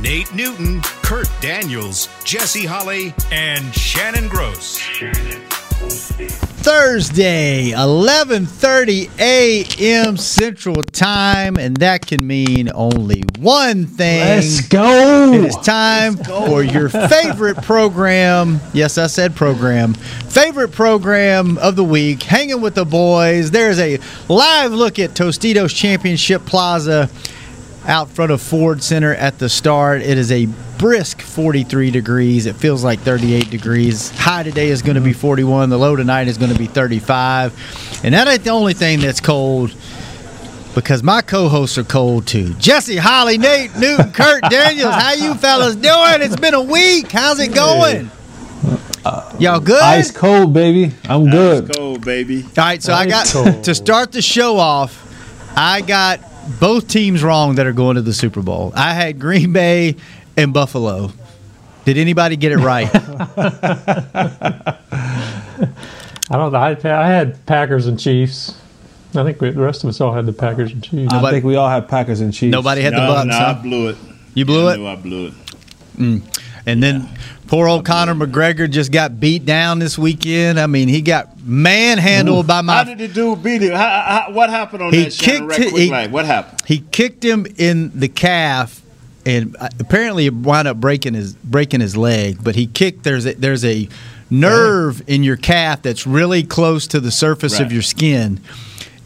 Nate Newton, Kurt Daniels, Jesse Holley, and Shannon Gross. Thursday, 11:30 a.m. Central Time, and that can mean only one thing. Let's go. It is time for your favorite program. Yes, I said program. Favorite program of the week, Hanging with the Boys. There's a live look at Tostitos Championship Plaza out front of Ford Center at the start. It is a brisk 43 degrees. It feels like 38 degrees. High today is going to be mm-hmm. 41. The low tonight is going to be 35. And that ain't the only thing that's cold because my co-hosts are cold too. Jesse Holley, Nate Newton, Kurt Daniels. How you fellas doing? It's been a week. How's it going? Y'all good? Ice cold, baby. I'm good. Ice cold, baby. All right, so I got cold. to start the show off. I got both teams wrong that are going to the Super Bowl. I had Green Bay and Buffalo. Did anybody get it right? I don't know. I, I had Packers and Chiefs. I think we, the rest of us all had the Packers and Chiefs. I think we all had Packers and Chiefs. Nobody had the no, Bucks. no, huh? I blew it. You blew I it? knew I blew it. Mm. And then poor old Conor McGregor just got beat down this weekend. I mean, he got manhandled by my. How did the dude beat him? How, how, what happened on He that? Shannon, kicked right quick, he- what happened? He kicked him in the calf, and uh, apparently it wound up breaking his breaking his leg. But he kicked. There's a, there's a nerve in your calf that's really close to the surface of your skin,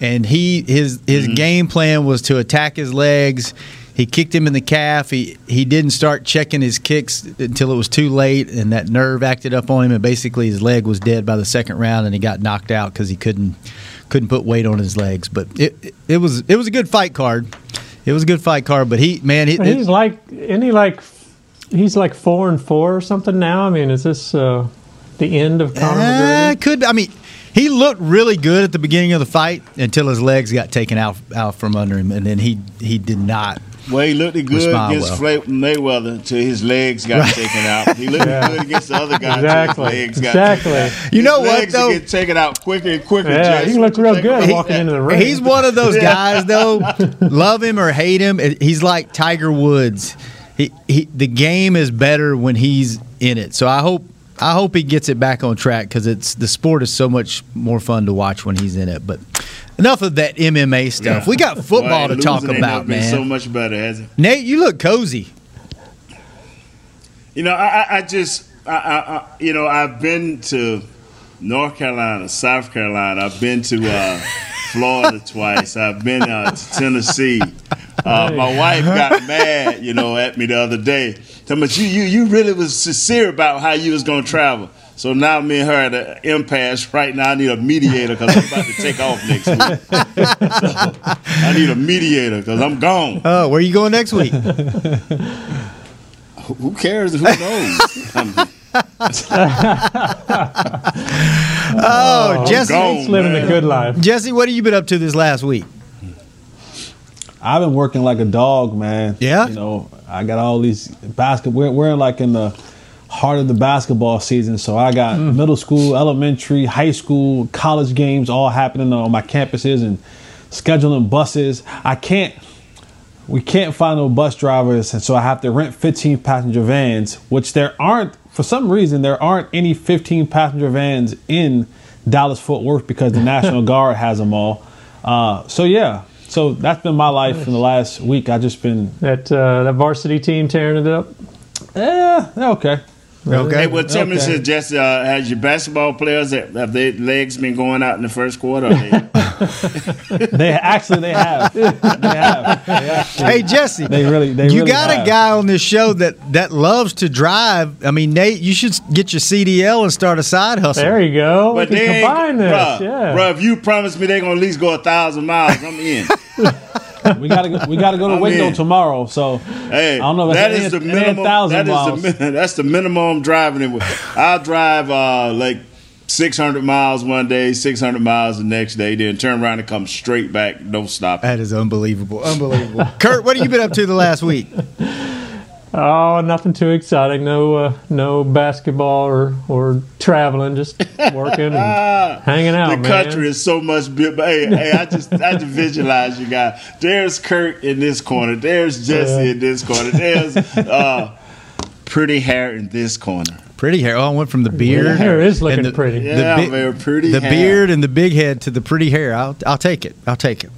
and he his his Mm-hmm. game plan was to attack his legs. He kicked him in the calf. He he didn't start checking his kicks until it was too late, and that nerve acted up on him, and basically his leg was dead by the second round, and he got knocked out because he couldn't couldn't put weight on his legs. But it, it it was it was a good fight card. It was a good fight card, but he man, he, he's like, isn't he like, he's like four and four or something now? I mean, is this uh, the end of Conor Uh, McGregor? could I mean he looked really good at the beginning of the fight until his legs got taken out out from under him, and then he he did not. Well, he looked good Respond against well. Fla- Mayweather until his legs got taken out. He looked Yeah. good against the other guy Exactly. until his legs got Exactly. taken out. You know His what, legs though? get taken out quicker and quicker. Yeah, Jess. he looked real good He- walking into the ring. He's one of those guys though. love him or hate him, he's like Tiger Woods. He, he the game is better when he's in it. So I hope I hope he gets it back on track because it's the sport is so much more fun to watch when he's in it. But enough of that MMA stuff. Yeah. We got football Boy, to talk about, man. So much better, has it? Nate, you look cozy. You know, I, I- I just, I, I, I, you know, I've been to North Carolina, South Carolina. I've been to uh, Florida twice. I've been uh, to Tennessee. Uh, my wife got mad, you know, at me the other day. Talking about you, you, you really was sincere about how you was gonna travel. So now me and her at an impasse right now. I need a mediator because I'm about to take off next week. So, I need a mediator because I'm gone. Oh, where you going next week? Who cares? Who knows? I mean, Oh, Jesse. gone, living man. the good life. Jesse, what have you been up to this last week? I've been working like a dog, man. Yeah? You know, I got all these basketball. We're, we're in like in the heart of the basketball season. So I got middle school, elementary, high school, college games all happening on my campuses and scheduling buses. I can't. We can't find no bus drivers, and so I have to rent 15 passenger vans, which there aren't. For some reason, there aren't any 15 passenger vans in Dallas Fort Worth because the National Guard has them all. Uh, so yeah, so that's been my life in the last week. I just been That uh, that varsity team tearing it up. yeah, okay. Okay. Hey, well, tell me, Okay. since Jesse, uh, has your basketball players have have their legs been going out in the first quarter? Or they, They actually they have. They have. They actually- Hey Jesse, They really- they you really got a guy on this show that that loves to drive. I mean, Nate, you should get your CDL and start a side hustle. There you go. but we they can combine this. bruh, yeah. bruh, if you promise me they're gonna at least go a thousand miles, I'm in. we gotta go, we gotta go to I Waco mean- tomorrow. So Hey, I don't know. If that's is the any- any minimum. thousand That miles. the min- that's the minimum driving it. I'll drive uh, like 600 miles one day, 600 miles the next day, then turn around and come straight back, no stop. That is unbelievable. Unbelievable. Kurt, what have you been up to the last week? Oh, nothing too exciting. No, uh, no basketball or or traveling. Just working and hanging out. the man. country is so much big. Hey, hey, I just I just visualize you guys. There's Kurt in this corner. There's Jesse Yeah. in this corner. There's uh, pretty hair in this corner. Pretty hair. Oh, I went from the beard. The hair is looking the- pretty. Yeah, bi- very pretty The hair. beard and the big head to the pretty hair. I'll, I'll take it. I'll take it.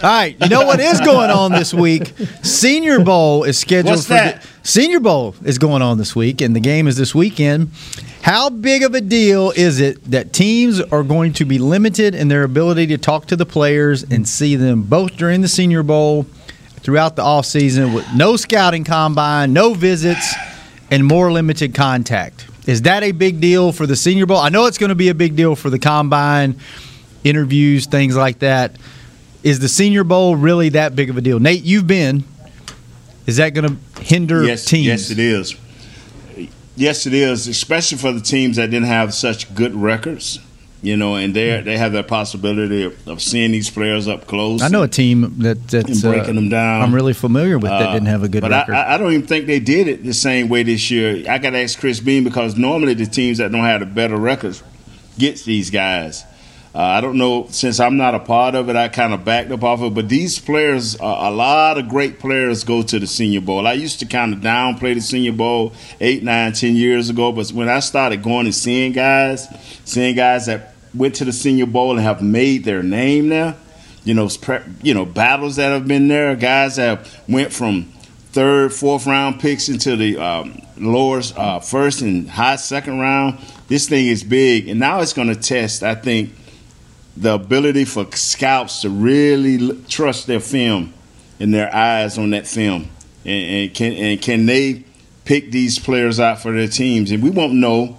All right. You know what is going on this week? Senior Bowl is scheduled What's for that? the- Senior Bowl is going on this week, and the game is this weekend. How big of a deal is it that teams are going to be limited in their ability to talk to the players and see them both during the Senior Bowl, throughout the offseason, with no scouting combine, no visits, and more limited contact? Is that a big deal for the Senior Bowl? I know it's going to be a big deal for the combine, interviews, things like that. Is the Senior Bowl really that big of a deal? Nate, you've been. Is that going to hinder Yes, teams? yes, it is. Yes, it is, especially for the teams that didn't have such good records. You know, and they they have that possibility of, of seeing these players up close. I know a team that that's breaking uh, them down. I'm really familiar with that Uh, didn't have a good but record. I, I- don't even think they did it the same way this year. I got to ask Chris Bean because normally the teams that don't have the better records gets these guys. Uh, I don't know since I'm not a part of it. I kind of backed up off of it. But these players, uh, a lot of great players go to the Senior Bowl. I used to kind of downplay the Senior Bowl eight, nine, ten years ago. But when I started going and seeing guys, seeing guys that went to the Senior Bowl and have made their name there. you know, you know, battles that have been there, guys that went from third, fourth round picks into the um, lower uh, first and high second round. This thing is big, and now it's going to test. I think the ability for scouts to really trust their film and their eyes on that film, and, and can and can they pick these players out for their teams? And we won't know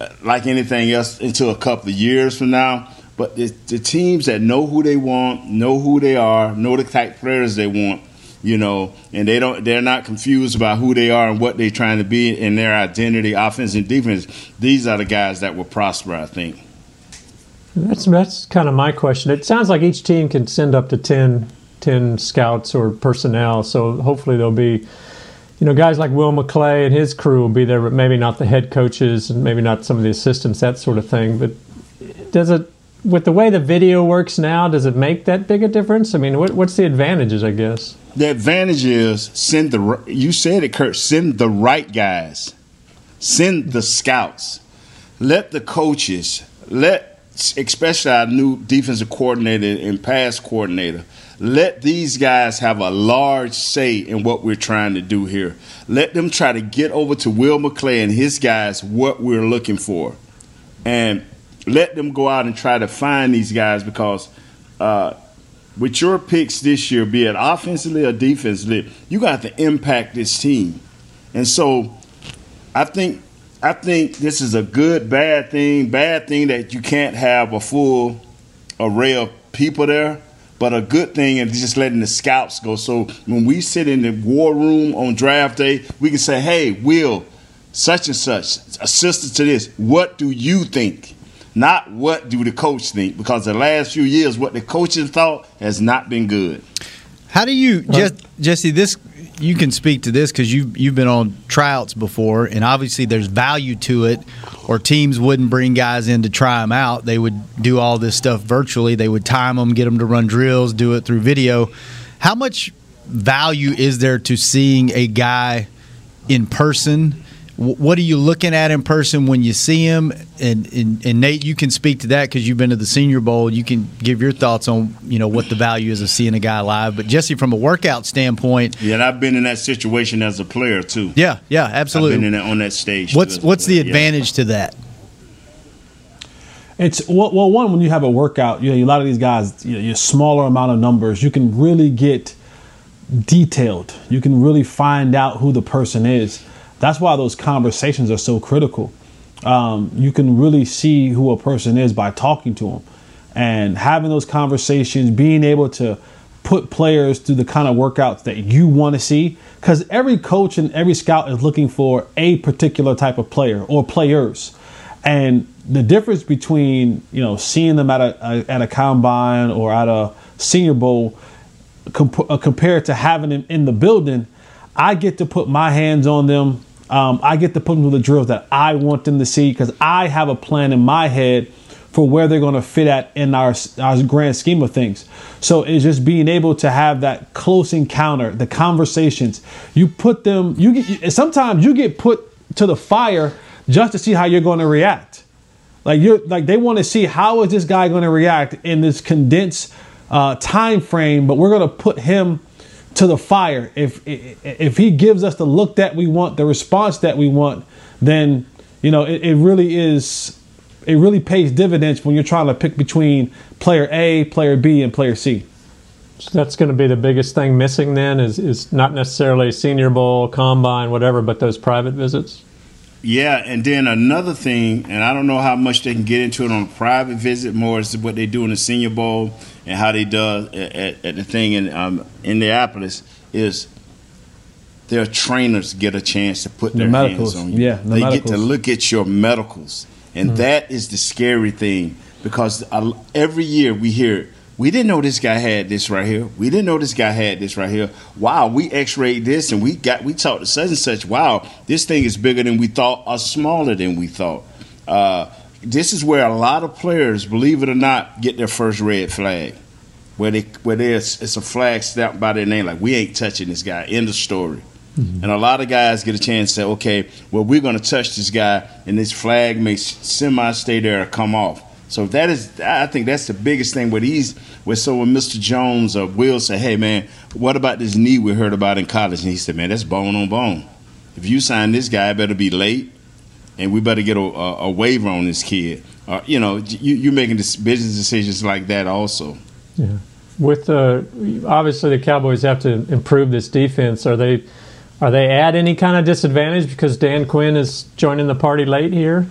Uh, like anything else until a couple of years from now. But the, the teams that know who they want, know who they are, know the type players they want, you know, and they don't they're not confused about who they are and what they're trying to be in their identity, offense and defense. These are the guys that will prosper, I think. That's that's kind of my question. It sounds like each team can send up to 10, 10 scouts or personnel. So hopefully there'll be, you know, guys like Will McClay and his crew will be there, but maybe not the head coaches and maybe not some of the assistants, that sort of thing. But does it, with the way the video works now, does it make that big a difference? I mean, what, what's the advantages? I guess. The advantage is send the you said it, Kurt. Send the right guys, send the scouts, let the coaches, let especially our new defensive coordinator and pass coordinator, let these guys have a large say in what we're trying to do here. Let them try to get over to Will McClay and his guys what we're looking for, and let them go out and try to find these guys because. Uh, with your picks this year, be it offensively or defensively, you got to impact this team. And so I think I think this is a good bad thing. Bad thing that you can't have a full array of people there, but a good thing is just letting the scouts go. So when we sit in the war room on draft day, we can say, "Hey, Will, such and such, assistant to this. What do you think?" Not what do the coach think, because the last few years, what the coaches thought has not been good. How do you, Jess, Jesse? This you can speak to this because you've you've been on tryouts before, and obviously there's value to it. Or teams wouldn't bring guys in to try them out; they would do all this stuff virtually. They would time them, get them to run drills, do it through video. How much value is there to seeing a guy in person? Wh- What are you looking at in person when you see him? And, and, and Nate, you can speak to that because you've been to the Senior Bowl. You can give your thoughts on you know what the value is of seeing a guy live. But Jesse, from a workout standpoint, Yeah, and I've been in that situation as a player too. yeah, yeah, I've been in that, on that stage. too What's as what's the player, yeah. advantage to that? It's well, well, one when you have a workout, you know, a lot of these guys, you know, your smaller amount of numbers, you can really get detailed. You can really find out who the person is. That's why those conversations are so critical. Um, you can really see who a person is by talking to them and having those conversations, being able to put players through the kind of workouts that you want to see because every coach and every scout is looking for a particular type of player or players and the difference between you know seeing them at a, at a combine or at a senior bowl comp- uh, compared to having them in the building i get to put my hands on them um, i get to put them through the drills that i want them to see because i have a plan in my head for where they're going to fit at in our, our grand scheme of things. So it's just being able to have that close encounter, the conversations. You put them, you get, sometimes you get put to the fire just to see how you're going to react. Like you're like they want to see how is this guy going to react in this condensed uh, time frame, but we're going to put him to the fire. If if he gives us the look that we want, the response that we want, then you know it, it really is it really pays dividends when you're trying to pick between player A, player B, and player C. So that's going to be the biggest thing missing then is, is not necessarily Senior Bowl, Combine, whatever, but those private visits? Yeah, and then another thing, and I don't know how much they can get into it on a private visit, more is what they do in the Senior Bowl and how they do at, at, at the thing in um, Indianapolis is their trainers get a chance to put The their medicals, hands on you. yeah, the they get to look at your medicals, and Mm. that is the scary thing because uh, every year we hear. We didn't know this guy had this right here. We didn't know this guy had this right here. Wow, we X-rayed this and we got we talked to such and such. Wow, this thing is bigger than we thought or smaller than we thought. Uh, this is where a lot of players, believe it or not, get their first red flag where they where there's it's a flag stamped by their name, like we ain't touching this guy. End of story. Mm-hmm. And a lot of guys get a chance to say, okay, well we're going to touch this guy, and this flag may semi stay there or come off. So that is, I think that's the biggest thing. Where these, where so when Mr. Jones or Will say, hey man, what about this knee we heard about in college? And he said, man, that's bone on bone. If you sign this guy, it better be late, and we better get a, a, a waiver on this kid. Uh, you know, you, you're making this business decisions like that also. Yeah. With uh, obviously the Cowboys have to improve this defense. Are they are they at any kind of disadvantage because Dan Quinn is joining the party late here?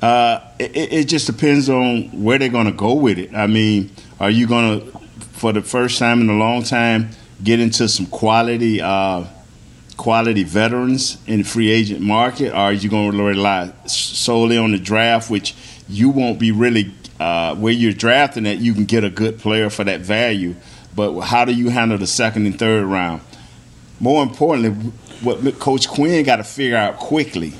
Uh, it, it just depends on where they're going to go with it. I mean, are you going to, for the first time in a long time, get into some quality, uh, quality veterans in the free agent market, or are you going to rely solely on the draft, which you won't be really uh, where you're drafting at? You can get a good player for that value, but how do you handle the second and third round? More importantly, what Coach Quinn got to figure out quickly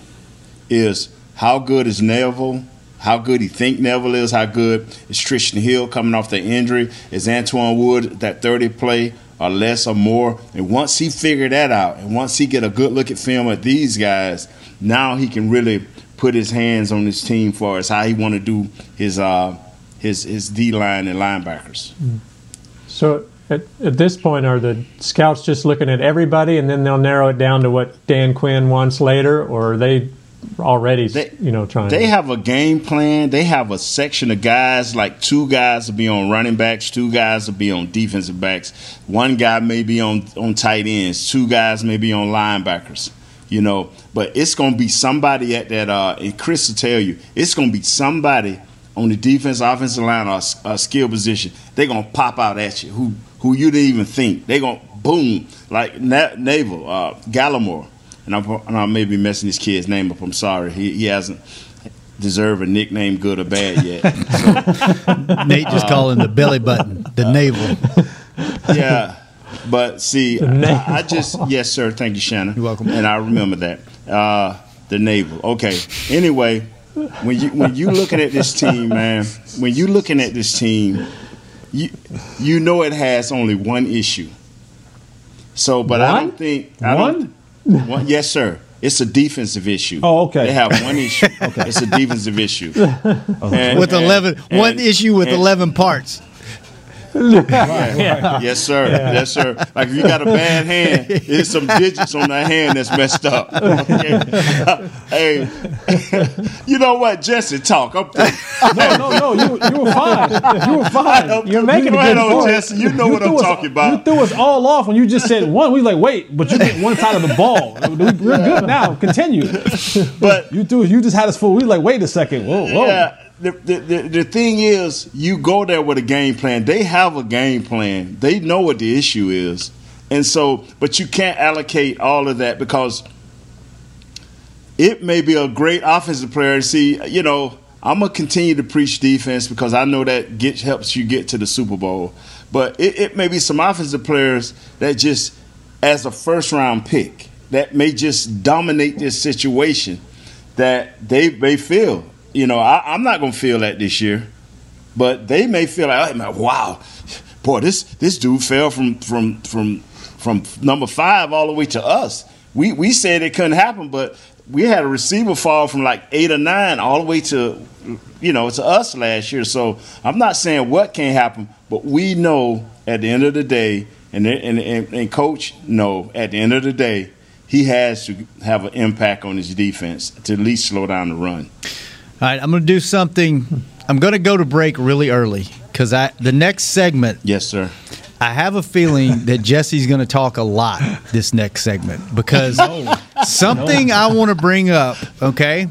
is how good is Neville? How good he think Neville is? How good is Trysten Hill coming off the injury? Is Antwaun Wood that 30 play or less or more? And once he figure that out, and once he get a good look at film at these guys, now he can really put his hands on his team for us how he want to do his uh, his his D line and linebackers. So at, at this point, are the scouts just looking at everybody and then they'll narrow it down to what Dan Quinn wants later, or are they already, they, you know, trying? They have a game plan. They have a section of guys, like two guys will be on running backs, two guys will be on defensive backs, one guy may be on, on tight ends, two guys may be on linebackers. You know, but it's going to be somebody at that. Uh, and Chris will tell you, it's going to be somebody on the defense, offensive line, or a skill position. They're going to pop out at you who who you didn't even think. They're going to boom like Na- Naval, uh, Gallimore and I'm, and I may be messing this kid's name up. I'm sorry. He, he hasn't deserved a nickname, good or bad, yet. So, Nate just calling the belly button the navel. yeah, but see, I, I just yes, sir. Thank you, Shannon. You're welcome. And I remember that uh, the navel. Okay. Anyway, when you when you looking at this team, man, when you looking at this team, you you know it has only one issue. So, but I don't think I don't, one, yes, sir. It's a defensive issue. Oh, okay. They have one issue. okay. It's a defensive issue. And- with and- 11, one issue with and- 11 parts. Yeah. Yes, sir. Yes, sir. Like if you got a bad hand, there's some digits on that hand that's messed up. Okay. hey, you know what, Jesse? Talk. I'm No, no, no. You, you were fine. You were fine. You're making Go a good on, point. Jesse. You know what I'm us- talking about. You threw us all off when you just said one. We like, wait, but you get one side of the ball. We're good now. Continue. But You threw. You just had us fooled. We like, wait a second. Whoa, whoa. yeah, the, the, the thing is, you go there with a game plan. They have a game plan. They know what the issue is, and so, but you can't allocate all of that because it may be a great offensive player. See, you know, I'm gonna continue to preach defense because I know that get, helps you get to the Super Bowl. But it, it may be some offensive players that just, as a first round pick, that may just dominate this situation that they may feel. You know, I, am not gonna feel that this year, but they may feel like, wow, boy, this this dude fell from from from from number five all the way to us. We we said it couldn't happen, but we had a receiver fall from like eight or nine all the way to you know to us last year. So I'm not saying what can't happen, but we know at the end of the day, and and and, and coach know at the end of the day, he has to have an impact on his defense to at least slow down the run. All right, I'm going to do something. I'm going to go to break really early because I the next segment. Yes, sir. I have a feeling that Jesse's going to talk a lot this next segment because no. something no. I want to bring up, okay?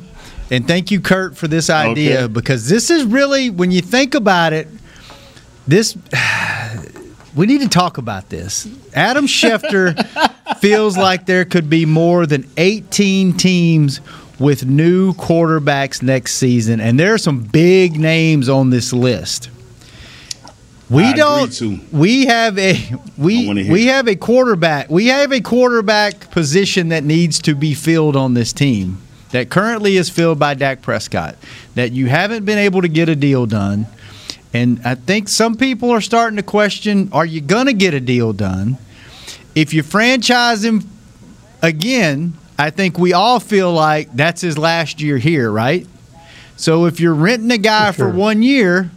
And thank you, Kurt, for this idea okay. because this is really, when you think about it, this we need to talk about this. Adam Schefter feels like there could be more than 18 teams with new quarterbacks next season, and there are some big names on this list. We I don't. We have a we we have a quarterback. We have a quarterback position that needs to be filled on this team. That currently is filled by Dak Prescott. That you haven't been able to get a deal done, and I think some people are starting to question: Are you going to get a deal done? If you franchise him again, I think we all feel like that's his last year here, right? So if you're renting a guy for, sure. for one year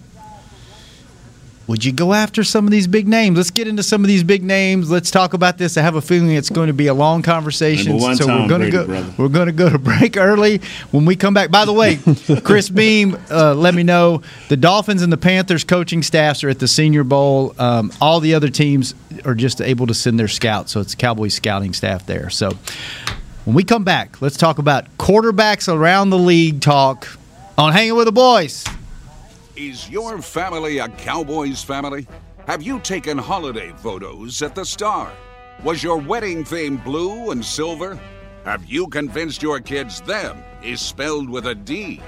would you go after some of these big names? Let's get into some of these big names. Let's talk about this. I have a feeling it's going to be a long conversation. So we're going to go. Brother. We're going to go to break early. When we come back, by the way, Chris Beam, uh, let me know the Dolphins and the Panthers coaching staffs are at the Senior Bowl. Um, all the other teams are just able to send their scouts, so it's Cowboys scouting staff there. So when we come back, let's talk about quarterbacks around the league. Talk on Hanging with the Boys. Is your family a Cowboys family? Have you taken holiday photos at the Star? Was your wedding theme blue and silver? Have you convinced your kids them is spelled with a D?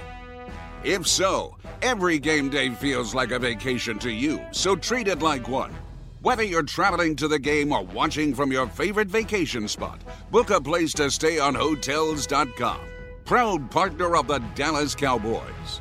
If so, every game day feels like a vacation to you, so treat it like one. Whether you're traveling to the game or watching from your favorite vacation spot, book a place to stay on Hotels.com proud partner of the Dallas Cowboys.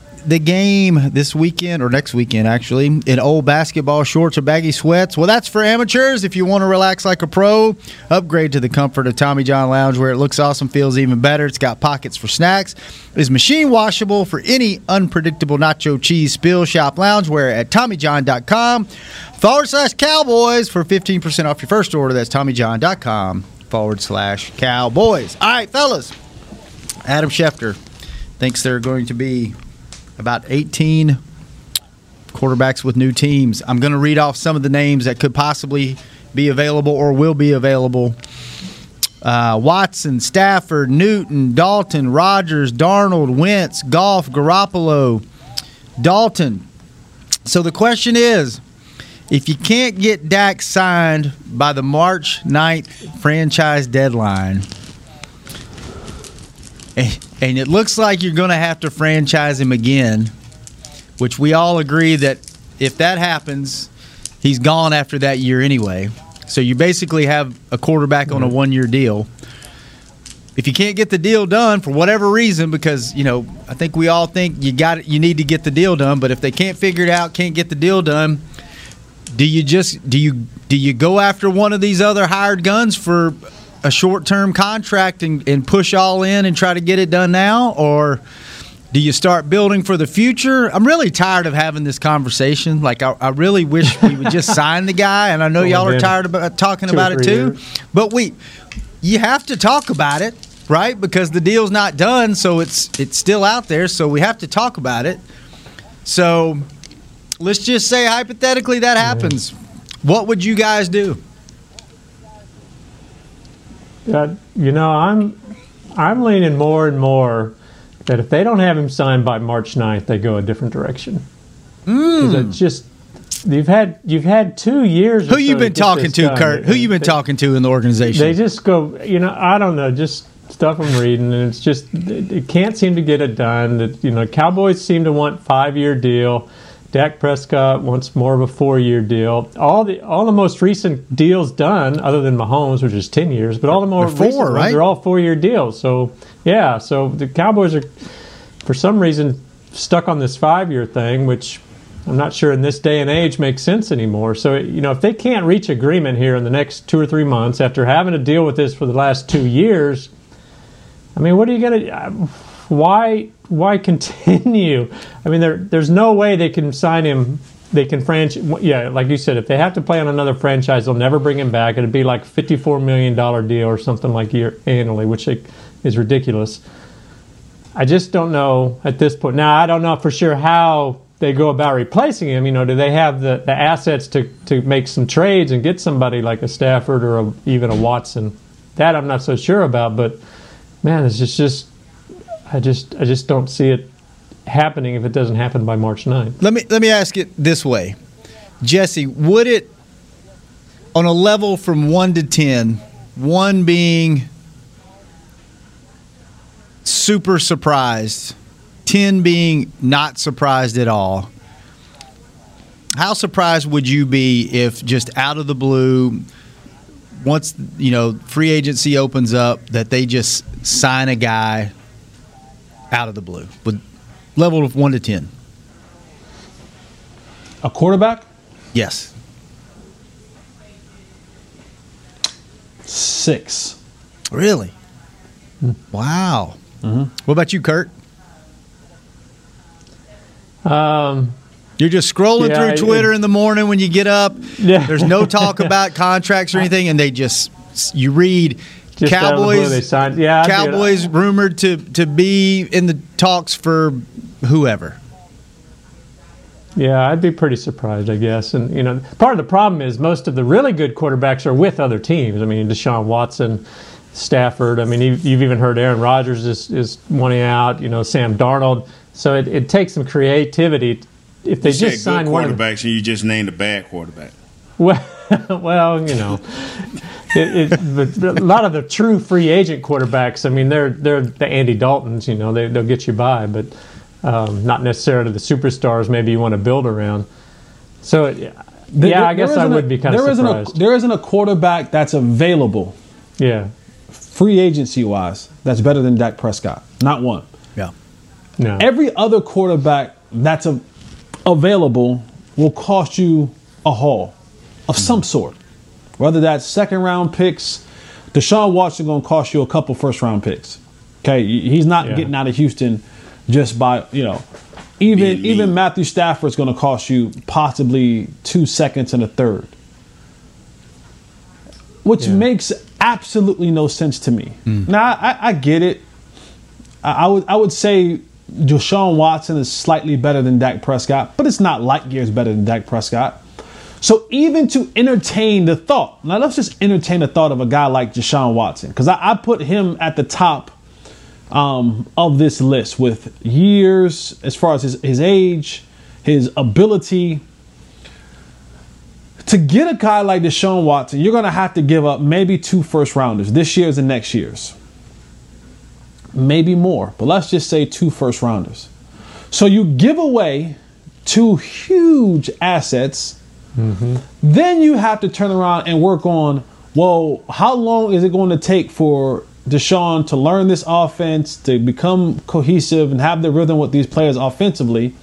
the game this weekend or next weekend actually in old basketball shorts or baggy sweats well that's for amateurs if you want to relax like a pro upgrade to the comfort of tommy john lounge where it looks awesome feels even better it's got pockets for snacks is machine washable for any unpredictable nacho cheese spill shop loungewear at tommyjohn.com forward slash cowboys for 15% off your first order that's tommyjohn.com forward slash Cowboys. All right, fellas. Adam Schefter thinks they're going to be about 18 quarterbacks with new teams. I'm going to read off some of the names that could possibly be available or will be available. Uh, Watson, Stafford, Newton, Dalton, Rodgers, Darnold, Wentz, Goff, Garoppolo, Dalton. So the question is if you can't get Dak signed by the March 9th franchise deadline, and it looks like you're going to have to franchise him again, which we all agree that if that happens, he's gone after that year anyway. So you basically have a quarterback on a mm-hmm. one year deal. If you can't get the deal done for whatever reason, because you know, I think we all think you got it, you need to get the deal done, but if they can't figure it out, can't get the deal done, do you just do you do you go after one of these other hired guns for a short term contract and, and push all in and try to get it done now, or do you start building for the future? I'm really tired of having this conversation. Like, I, I really wish we would just sign the guy, and I know y'all are tired of talking about it too. Years. But we, you have to talk about it, right? Because the deal's not done, so it's it's still out there. So we have to talk about it. So let's just say hypothetically that happens. Yeah. What would you guys do? Uh, you know, I'm I'm leaning more and more that if they don't have him signed by March 9th, they go a different direction. Mm. It's just you've had you've had two years. Who you been talking to, Kurt? Who you been talking to in the organization? They just go. You know, I don't know. Just stuff I'm reading, and it's just it can't seem to get it done. That you know, Cowboys seem to want five year deal. Dak Prescott wants more of a four-year deal. All the all the most recent deals done, other than Mahomes, which is ten years, but all the more they're recent four, right? they're all four-year deals. So yeah, so the Cowboys are, for some reason, stuck on this five-year thing, which I'm not sure in this day and age makes sense anymore. So you know, if they can't reach agreement here in the next two or three months after having to deal with this for the last two years, I mean, what are you gonna? why why continue? I mean, there there's no way they can sign him. They can franchise. Yeah, like you said, if they have to play on another franchise, they'll never bring him back. It'd be like fifty-four million dollar deal or something like year annually, which is ridiculous. I just don't know at this point. Now, I don't know for sure how they go about replacing him. You know, do they have the, the assets to, to make some trades and get somebody like a Stafford or a, even a Watson? That I'm not so sure about. But man, it's just just I just I just don't see it happening if it doesn't happen by March 9th. Let me let me ask it this way. Jesse, would it on a level from 1 to 10, 1 being super surprised, 10 being not surprised at all. How surprised would you be if just out of the blue once you know free agency opens up that they just sign a guy out of the blue with level of one to ten? A quarterback? Yes. Six. Really? Wow. Mm-hmm. What about you, Kurt? Um, You're just scrolling yeah, through Twitter in the morning when you get up. Yeah. There's no talk about contracts or anything, and they just you read just out of the blue, Cowboys. they signed. Yeah, Cowboys rumored to to be in the talks for whoever. Yeah, I'd be pretty surprised, I guess. And you know, part of the problem is most of the really good quarterbacks are with other teams. I mean, Deshaun Watson, Stafford. I mean, you've, you've even heard Aaron Rodgers is is wanting out. You know, Sam Darnold. So it, it takes some creativity. If they you just sign good one, of, quarterbacks and you just named a bad quarterback. well, well, you know, it, it, but a lot of the true free agent quarterbacks. I mean, they're they're the Andy Daltons. You know, they they'll get you by, but um, not necessarily the superstars. Maybe you want to build around. So, yeah, There- I guess I would a- be kind of there isn't surprised. A, there isn't a quarterback that's available, yeah, free agency wise, that's better than Dak Prescott. Not one. Yeah. no. Every other quarterback that's a, available will cost you a haul of some sort. Whether that's second round picks, Deshaun Watson going to cost you a couple first round picks. Okay, he's not Yeah. getting out of Houston just by you know. Even Be even elite. Matthew Stafford's going to cost you possibly two seconds and a third, which Yeah. makes absolutely no sense to me. Hmm. Now I, I get it. I, I would I would say Deshaun Watson is slightly better than Dak Prescott, but it's not light years better than Dak Prescott. So even to entertain the thought, now let's just entertain the thought of a guy like Deshaun Watson, because I, I put him at the top um, of this list with years as far as his, his age, his ability. To get a guy like Deshaun Watson, you're going to have to give up maybe two first rounders this year's and next year's. Maybe more, but let's just say two first rounders. So you give away two huge assets. Mm-hmm. Then you have to turn around and work on well, how long is it going to take for Deshaun to learn this offense, to become cohesive and have the rhythm with these players offensively?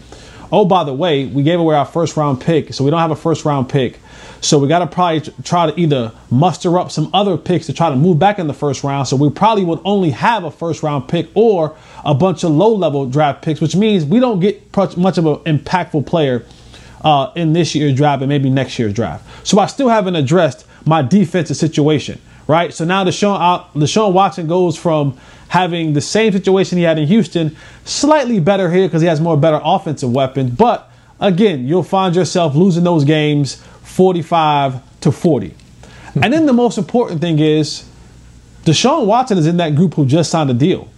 Oh, by the way, we gave away our first round pick, so we don't have a first round pick. So we got to probably try to either muster up some other picks to try to move back in the first round. So we probably would only have a first round pick or a bunch of low level draft picks, which means we don't get much much of an impactful player uh, in this year's draft and maybe next year's draft. So I still haven't addressed my defensive situation, right? So now Deshaun, uh, Deshaun Watson goes from having the same situation he had in Houston, slightly better here because he has more better offensive weapons. But again, you'll find yourself losing those games 45 to 40. and then the most important thing is Deshaun Watson is in that group who just signed a deal.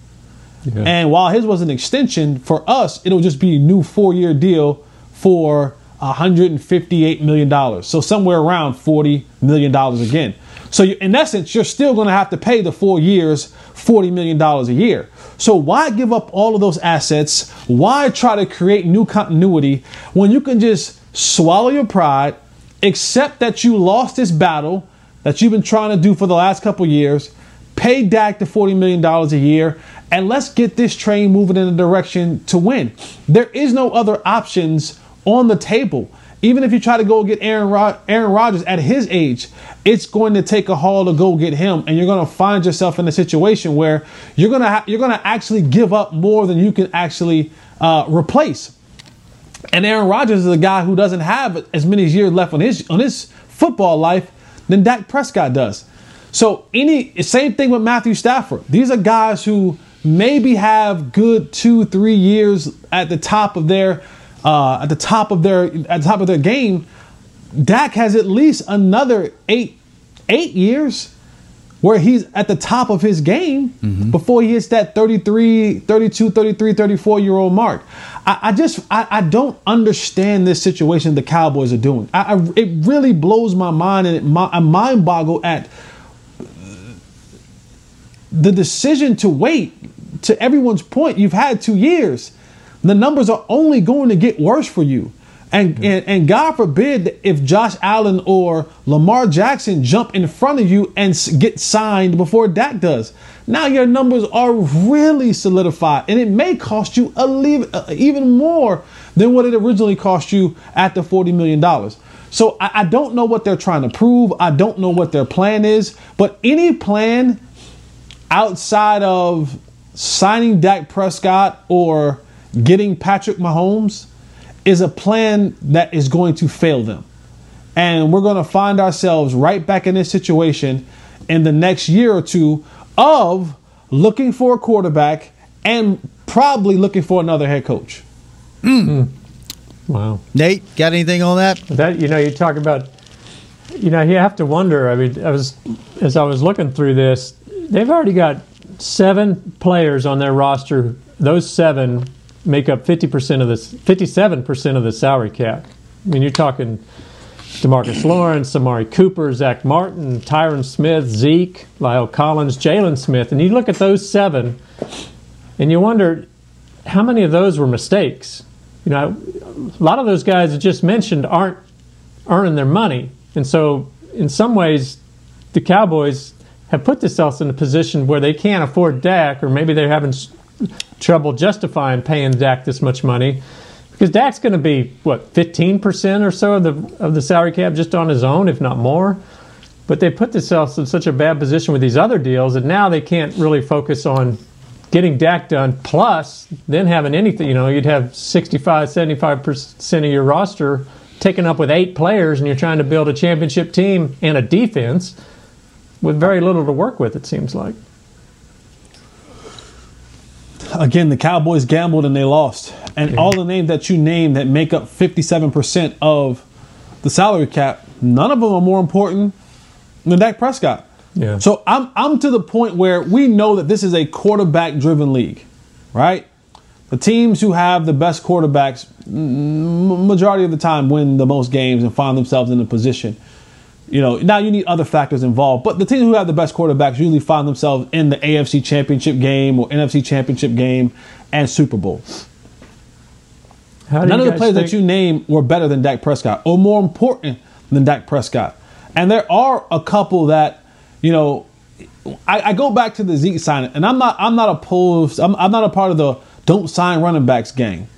And while his was an extension, for us, it'll just be a new four year deal for $158 million. So somewhere around $40 million again. So in essence, you're still going to have to pay the four years $40 million a year. So why give up all of those assets? Why try to create new continuity when you can just swallow your pride, accept that you lost this battle that you've been trying to do for the last couple years, pay Dak the $40 million a year, and let's get this train moving in a direction to win. There is no other options on the table. Even if you try to go get Aaron Rod- Aaron Rodgers at his age, it's going to take a haul to go get him, and you're going to find yourself in a situation where you're going to ha- you're to actually give up more than you can actually uh, replace. And Aaron Rodgers is a guy who doesn't have as many years left on his on his football life than Dak Prescott does. So any same thing with Matthew Stafford. These are guys who maybe have good two three years at the top of their uh, at the top of their at the top of their game. Dak has at least another eight eight years where he's at the top of his game before he hits that 33 32 33 34 year old mark. I, I just I, I don't understand this situation the cowboys are doing. I, I- it really blows my mind and it, mi- i mind boggle at the decision to wait to everyone's point. You've had two years the numbers are only going to get worse for you. And, and and god forbid if josh allen or lamar jackson jump in front of you and get signed before Dak does. Now your numbers are really solidified and it may cost you a leave, uh, even more than what it originally cost you at the $40 million so I, I don't know what they're trying to prove. I don't know what their plan is. But any plan outside of signing Dak Prescott or getting Patrick Mahomes is a plan that is going to fail them. And we're going to find ourselves right back in this situation in the next year or two of looking for a quarterback and probably looking for another head coach. Hmm. Hmm. Wow. Nate, got anything on that? That you know, you talk about, you know, you have to wonder. I mean, I was as I was looking through this, they've already got seven players on their roster. Those seven make up fifty percent of this, fifty-seven percent of the salary cap. I mean, you're talking Demarcus Lawrence, Amari Cooper, Zach Martin, Tyron Smith, Zeke, La'el Collins, Jaylon Smith, and you look at those seven, and you wonder how many of those were mistakes. You know, a lot of those guys I just mentioned aren't earning their money, and so in some ways, the Cowboys have put themselves in a position where they can't afford Dak, or maybe they're having trouble justifying paying Dak this much money. Because Dak's going to be what 15% or so of the of the salary cap just on his own, if not more. But they put themselves in such a bad position with these other deals that now they can't really focus on getting Dak done. Plus, then having anything, you know, you'd have 65, 75% of your roster taken up with eight players, and you're trying to build a championship team and a defense. with very little to work with. It seems like. Again, the Cowboys gambled and they lost, and all the names that you named that make up fifty-seven percent of the salary cap, none of them are more important than Dak Prescott. Yeah. So I'm I'm to the point where we know that this is a quarterback driven league, right? The teams who have the best quarterbacks majority of the time win the most games and find themselves in a position. You know, now you need other factors involved, but the teams who have the best quarterbacks usually find themselves in the AFC Championship game or NFC Championship game and Super Bowl. How do None of the players think- that you name were better than Dak Prescott or more important than Dak Prescott. And there are a couple that, you know, I, I go back to the Zeke signing, and I'm not I'm not opposed. I'm, I'm not a part of the don't sign running backs gang.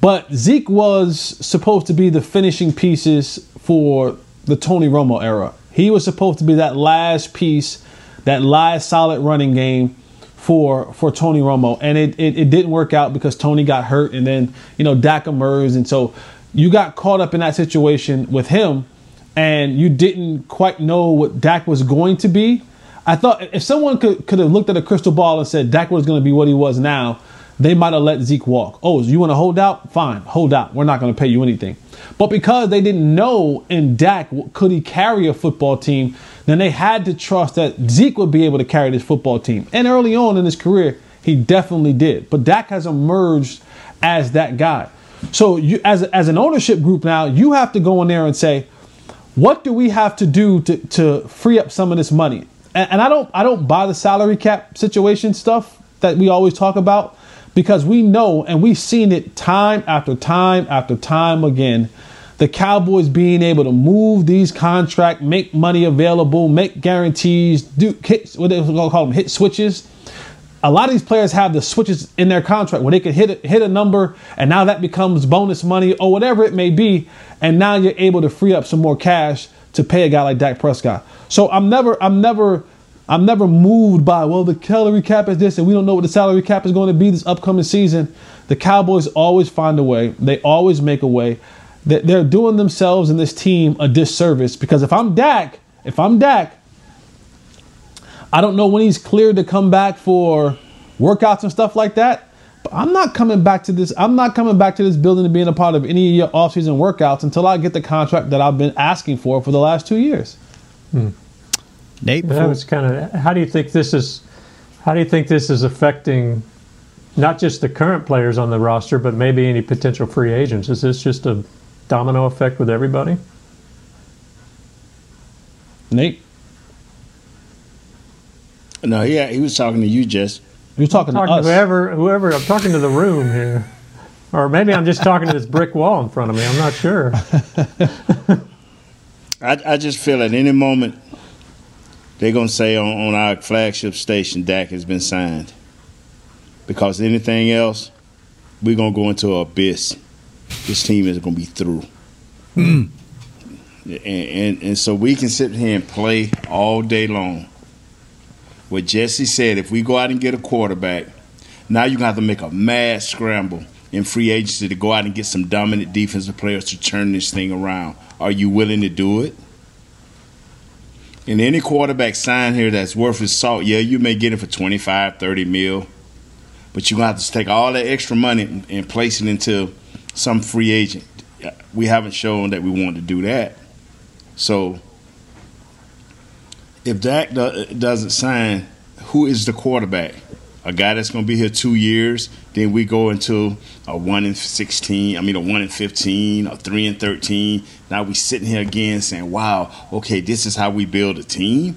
But Zeke was supposed to be the finishing pieces for the Tony Romo era. He was supposed to be that last piece, that last solid running game for for Tony Romo, and it, it it didn't work out because Tony got hurt, and then you know Dak emerged, and so you got caught up in that situation with him, and you didn't quite know what Dak was going to be. I thought if someone could could have looked at a crystal ball and said Dak was going to be what he was now, they might have let Zeke walk. Oh, you want to hold out? Fine, hold out. We're not going to pay you anything. But because they didn't know in Dak could he carry a football team, then they had to trust that Zeke would be able to carry this football team. And early on in his career, he definitely did. But Dak has emerged as that guy. So you as as an ownership group now, you have to go in there and say, what do we have to do to, to free up some of this money? And, and I don't I don't buy the salary cap situation stuff that we always talk about because we know and we've seen it time after time after time again. The Cowboys being able to move these contracts, make money available, make guarantees, do hit what they call them hit switches. A lot of these players have the switches in their contract where they could hit a, hit a number and now that becomes bonus money or whatever it may be, and now you're able to free up some more cash to pay a guy like Dak Prescott. So I'm never I'm never I'm never moved by well the salary cap is this and we don't know what the salary cap is going to be this upcoming season. The Cowboys always find a way. They always make a way. They're doing themselves and this team a disservice because if I'm Dak, if I'm Dak, I don't know when he's cleared to come back for workouts and stuff like that. But I'm not coming back to this. I'm not coming back to this building and being a part of any of your offseason workouts until I get the contract that I've been asking for for the last two years. Hmm. Nate, That was kind of. How do you think this is? How do you think this is affecting not just the current players on the roster, but maybe any potential free agents? Is this just a domino effect with everybody? Nate, No, yeah, he was talking to you, Jess. He was talking, talking to whoever, whoever. I'm talking to the room here, or maybe I'm just talking to this brick wall in front of me. I'm not sure. I, I just feel at any moment they're going to say on, on our flagship station, Dak has been signed. Because anything else, we're going to go into an abyss. This team is going to be through. Hmm. And, and, and so we can sit here and play all day long. What Jesse said, if we go out and get a quarterback, now you're going to have to make a mad scramble in free agency to go out and get some dominant defensive players to turn this thing around. Are you willing to do it? And any quarterback signed here that's worth his salt, yeah, you may get it for 25, 30 mil. But you're going to have to take all that extra money and, place it into some free agent. We haven't shown that we want to do that. So if Dak doesn't sign, who is the quarterback? A guy that's going to be here two years. Then we go into a one and sixteen. I mean, a one and fifteen, a three and thirteen. Now we sitting here again saying, "Wow, okay, this is how we build a team,"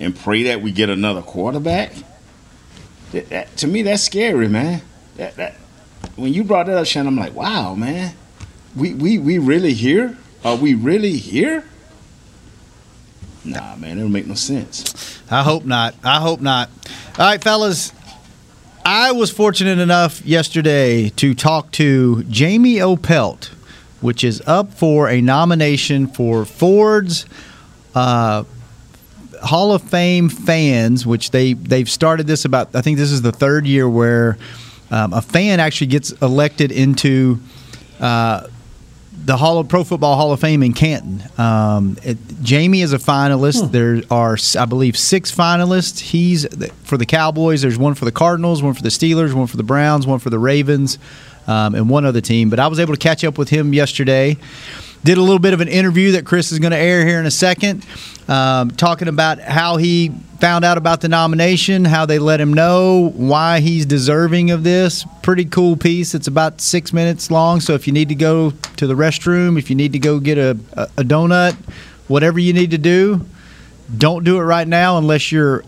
and pray that we get another quarterback. That, that, to me, that's scary, man. That, that when you brought that up, Shannon, I'm like, "Wow, man, we we we really here? Are we really here?" Nah, man, it don't make no sense. I hope not. I hope not. All right, fellas. I was fortunate enough yesterday to talk to Jamie Opelt, which is up for a nomination for Ford's uh, Hall of Fame fans, which they they've started this about. I think this is the third year where um, a fan actually gets elected into. Uh, the Hall of Pro Football Hall of Fame in Canton. Um, it, Jamie is a finalist. Hmm. There are, I believe, six finalists. He's for the Cowboys. There's one for the Cardinals, one for the Steelers, one for the Browns, one for the Ravens, um, and one other team. But I was able to catch up with him yesterday. Did a little bit of an interview that Chris is going to air here in a second, um, talking about how he found out about the nomination, how they let him know, why he's deserving of this. Pretty cool piece. It's about six minutes long. So if you need to go to the restroom, if you need to go get a, a, a donut, whatever you need to do, don't do it right now unless you're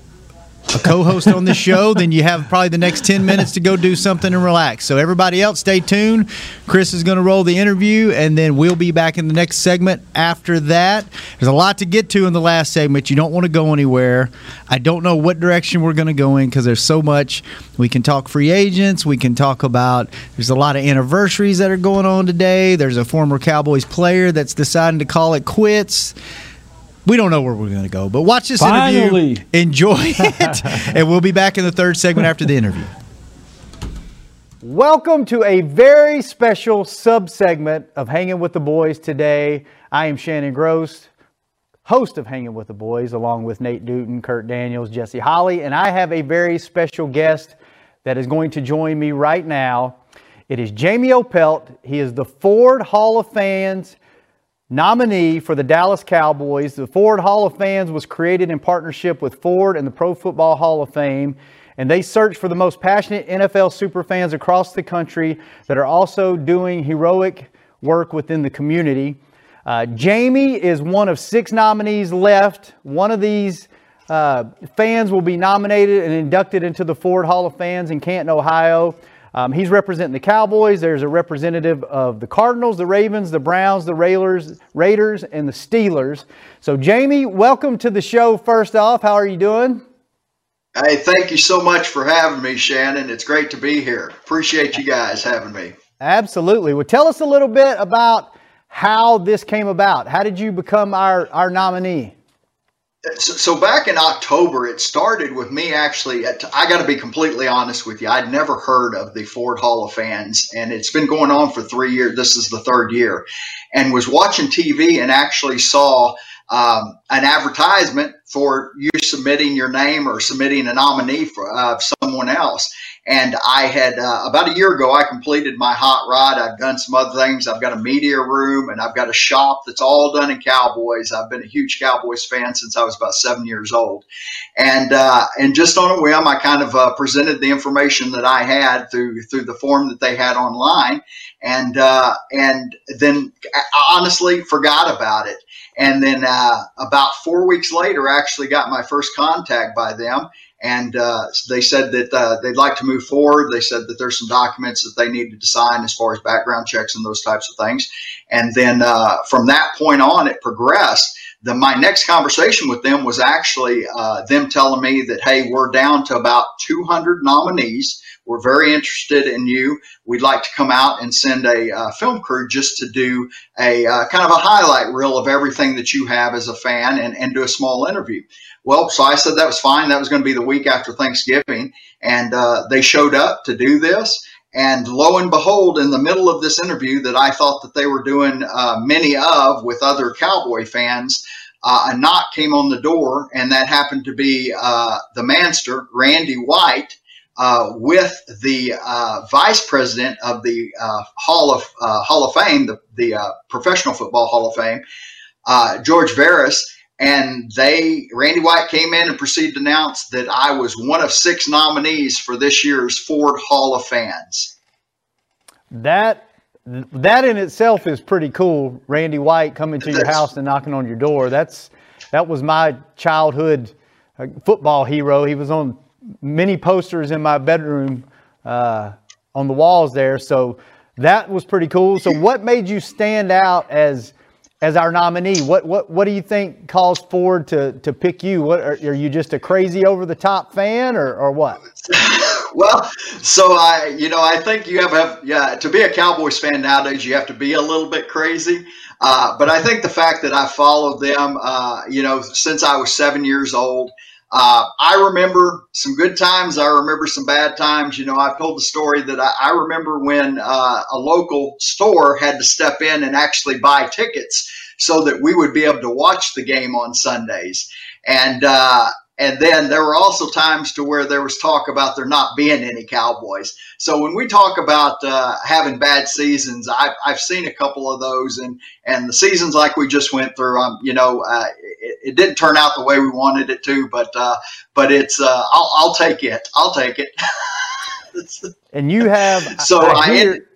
a co-host on this show, then you have probably the next 10 minutes to go do something and relax. So everybody else, stay tuned. Chris is going to roll the interview, and then we'll be back in the next segment after that. There's a lot to get to in the last segment. You don't want to go anywhere. I don't know what direction we're going to go in because there's so much. We can talk free agents. We can talk about there's a lot of anniversaries that are going on today. There's a former Cowboys player that's deciding to call it quits we don't know where we're going to go, but watch this Finally. interview, enjoy it, and we'll be back in the third segment after the interview. Welcome to a very special sub segment of Hanging with the Boys today. I am Shannon Gross, host of Hanging with the Boys, along with Nate Newton, Kurt Daniels, Jesse Holley, and I have a very special guest that is going to join me right now. It is Jamie Opelt. He is the Ford Hall of Fans nominee for the Dallas Cowboys. The Ford Hall of Fans was created in partnership with Ford and the Pro Football Hall of Fame. And they search for the most passionate NFL superfans across the country that are also doing heroic work within the community. Uh, Jamie is one of six nominees left. One of these uh, fans will be nominated and inducted into the Ford Hall of Fans in Canton, Ohio. Um, he's representing the Cowboys. There's a representative of the Cardinals, the Ravens, the Browns, the Railers, Raiders, and the Steelers. So, Jamie, welcome to the show. First off, how are you doing? Hey, thank you so much for having me, Shannon. It's great to be here. Appreciate you guys having me. Absolutely. Well, tell us a little bit about how this came about. How did you become our, our nominee? So, back in October, it started with me actually. At, I got to be completely honest with you. I'd never heard of the Ford Hall of Fans, and it's been going on for three years. This is the third year, and was watching TV and actually saw um, an advertisement for you submitting your name or submitting a nominee for uh, someone else. And I had uh, about a year ago, I completed my hot rod. I've done some other things. I've got a media room and I've got a shop that's all done in Cowboys. I've been a huge Cowboys fan since I was about seven years old. And uh, and just on a whim, I kind of uh, presented the information that I had through through the form that they had online, and uh, and then honestly forgot about it. And then uh, about four weeks later, I actually got my first contact by them and uh, they said that uh, they'd like to move forward. They said that there's some documents that they needed to sign as far as background checks and those types of things. And then uh, from that point on, it progressed. The, my next conversation with them was actually uh, them telling me that, hey, we're down to about 200 nominees. We're very interested in you. We'd like to come out and send a uh, film crew just to do a uh, kind of a highlight reel of everything that you have as a fan and, and do a small interview. Well, so I said that was fine. That was going to be the week after Thanksgiving. And uh, they showed up to do this. And lo and behold, in the middle of this interview that I thought that they were doing uh, many of with other Cowboy fans, uh, a knock came on the door, and that happened to be uh, the Manster, Randy White, uh, with the uh, vice president of the uh, Hall of uh, Hall of Fame, the, the Professional Football Hall of Fame, George Veras and they Randy White came in and proceeded to announce that I was one of six nominees for this year's Ford Hall of Fans. That that in itself is pretty cool. Randy White coming to your house and knocking on your door. That's that was my childhood uh, football hero. He was on many posters in my bedroom uh, on the walls there. So that was pretty cool. So what made you stand out as as our nominee. What what what do you think calls Ford to to pick you? What are, are you just a crazy over the top fan or or what? well, so I you know I think you have have yeah to be a Cowboys fan nowadays you have to be a little bit crazy. Uh, but I think the fact that I followed them, uh, you know, since I was seven years old. Uh, I remember some good times. I remember some bad times. You know, I've told the story that I, I remember when uh, a local store had to step in and actually buy tickets so that we would be able to watch the game on Sundays. And uh, and then there were also times to where there was talk about there not being any Cowboys. So when we talk about uh, having bad seasons, I've, I've seen a couple of those, and and the seasons like we just went through, um, you know, uh, it, didn't turn out the way we wanted it to, but uh, but it's uh, I'll, I'll take it. I'll take it. and you have so I, I hear,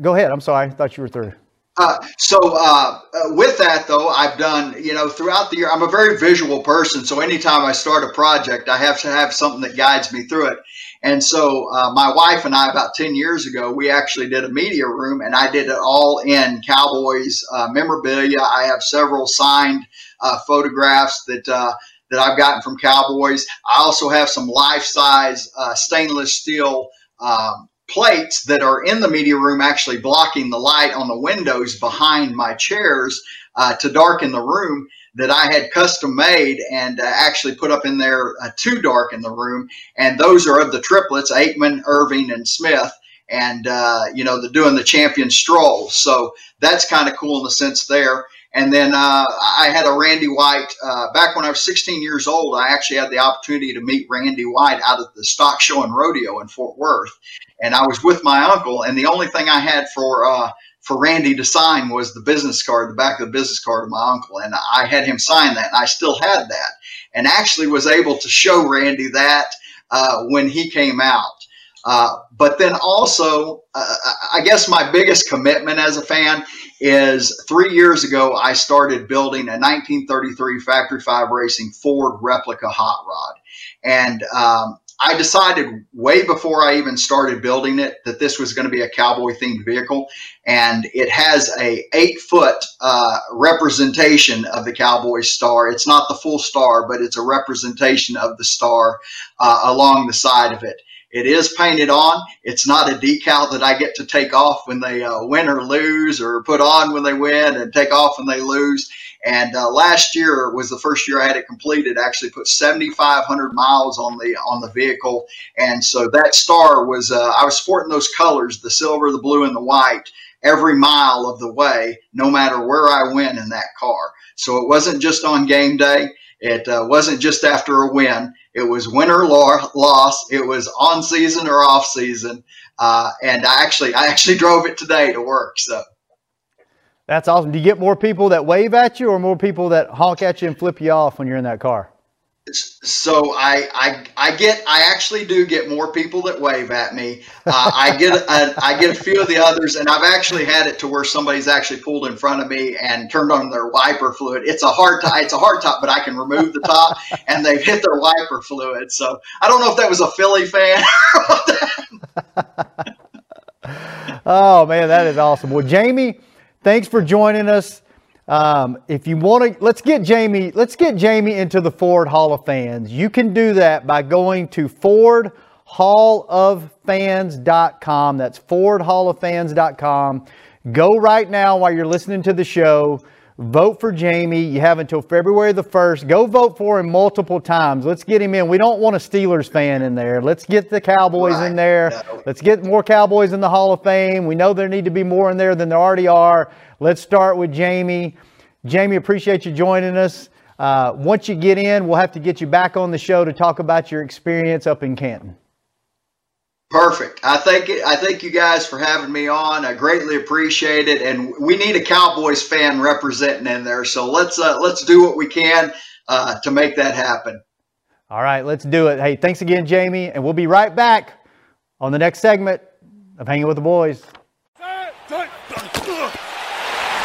go ahead. I'm sorry, I thought you were through. Uh, so uh, uh, with that though, I've done you know throughout the year. I'm a very visual person, so anytime I start a project, I have to have something that guides me through it. And so uh, my wife and I, about ten years ago, we actually did a media room, and I did it all in Cowboys uh, memorabilia. I have several signed uh, photographs that that I've gotten from Cowboys. I also have some life size stainless steel. Um, plates that are in the media room actually blocking the light on the windows behind my chairs uh, to darken the room that I had custom made and uh, actually put up in there uh, to darken the room. And those are of the triplets, Aikman, Irvin, and Smith. And, uh, you know, they're doing the champion stroll. So that's kind of cool in the sense there. And then uh, I had a Randy White uh, back when I was 16 years old. I actually had the opportunity to meet Randy White out at the stock show and rodeo in Fort Worth, and I was with my uncle. And the only thing I had for uh, for Randy to sign was the business card, the back of the business card of my uncle, and I had him sign that, and I still had that, and actually was able to show Randy that uh, when he came out. Uh, but then also, uh, I guess my biggest commitment as a fan is three years ago, I started building a 1933 Factory 5 Racing Ford replica hot rod. And um, I decided way before I even started building it that this was going to be a cowboy themed vehicle, and it has a eight foot uh, representation of the cowboy star. It's not the full star, but it's a representation of the star uh, along the side of it. It is painted on. It's not a decal that I get to take off when they uh, win or lose, or put on when they win and take off when they lose. And uh, last year was the first year I had it completed. I actually put 7,500 miles on the on the vehicle, and so that star was uh, I was sporting those colors: the silver, the blue, and the white every mile of the way, no matter where I went in that car. So it wasn't just on game day. It uh, wasn't just after a win. It was win or loss. It was on season or off season. Uh, and I actually, I actually drove it today to work. So that's awesome. Do you get more people that wave at you, or more people that honk at you and flip you off when you're in that car? So I, I I get I actually do get more people that wave at me. Uh, I get a, I get a few of the others, and I've actually had it to where somebody's actually pulled in front of me and turned on their wiper fluid. It's a hard top. It's a hard top, but I can remove the top, and they've hit their wiper fluid. So I don't know if that was a Philly fan. oh man, that is awesome. Well, Jamie, thanks for joining us. Um, if you want to, let's get Jamie. Let's get Jamie into the Ford Hall of Fans. You can do that by going to FordHallOfFans.com. That's FordHallOfFans.com. Go right now while you're listening to the show. Vote for Jamie. You have until February the 1st. Go vote for him multiple times. Let's get him in. We don't want a Steelers fan in there. Let's get the Cowboys right. in there. No. Let's get more Cowboys in the Hall of Fame. We know there need to be more in there than there already are. Let's start with Jamie. Jamie, appreciate you joining us. Uh, once you get in, we'll have to get you back on the show to talk about your experience up in Canton. Perfect. I thank I thank you guys for having me on. I greatly appreciate it, and we need a Cowboys fan representing in there. So let's uh, let's do what we can uh, to make that happen. All right, let's do it. Hey, thanks again, Jamie, and we'll be right back on the next segment of Hanging with the Boys.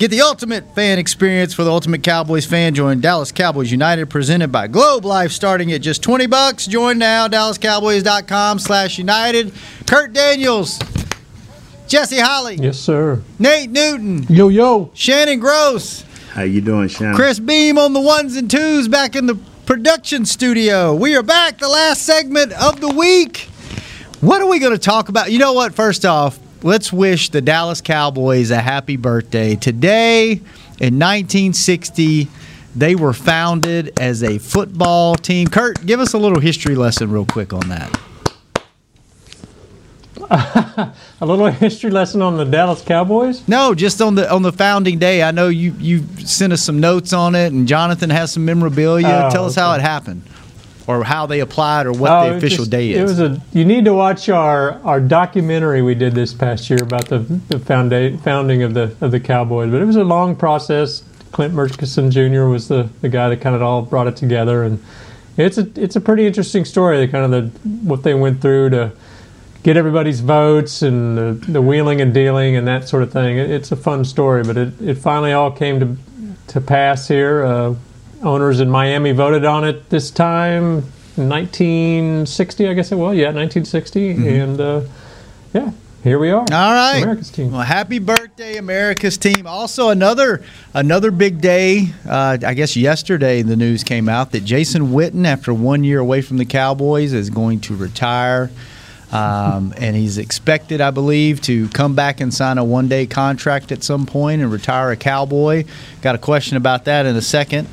Get the ultimate fan experience for the ultimate Cowboys fan. Join Dallas Cowboys United, presented by Globe Life, starting at just 20 bucks. Join now, DallasCowboys.com slash United. Kurt Daniels, Jesse Holley, Yes, sir. Nate Newton, Yo, yo. Shannon Gross, How you doing, Shannon? Chris Beam on the ones and twos back in the production studio. We are back, the last segment of the week. What are we going to talk about? You know what? First off, let's wish the Dallas Cowboys a happy birthday. Today, in 1960, they were founded as a football team. Kurt, give us a little history lesson, real quick, on that. A little history lesson on the Dallas Cowboys. No, just on the on the founding day. I know you you sent us some notes on it, and Jonathan has some memorabilia. Oh, Tell us how it happened, or how they applied, or what Oh, the official just- day It is. was a. You need to watch our our documentary we did this past year about the the founda- founding of the of the Cowboys. But it was a long process. Clint Murchison Jr. was the the guy that kind of all brought it together, and it's a it's a pretty interesting story. The kind of the what they went through to get everybody's votes and the, the wheeling and dealing and that sort of thing. It, it's a fun story, but it, it finally all came to to pass here. Uh, owners in Miami voted on it this time 1960, I guess it was. Yeah, 1960, and uh, yeah, here we are. All right. America's team. Well, happy birthday, America's team. Also, another another big day. Uh, I guess yesterday the news came out that Jason Witten, after one year away from the Cowboys, is going to retire. Um, and he's expected, I believe, to come back and sign a one day contract at some point and retire a Cowboy. Got a question about that in a second.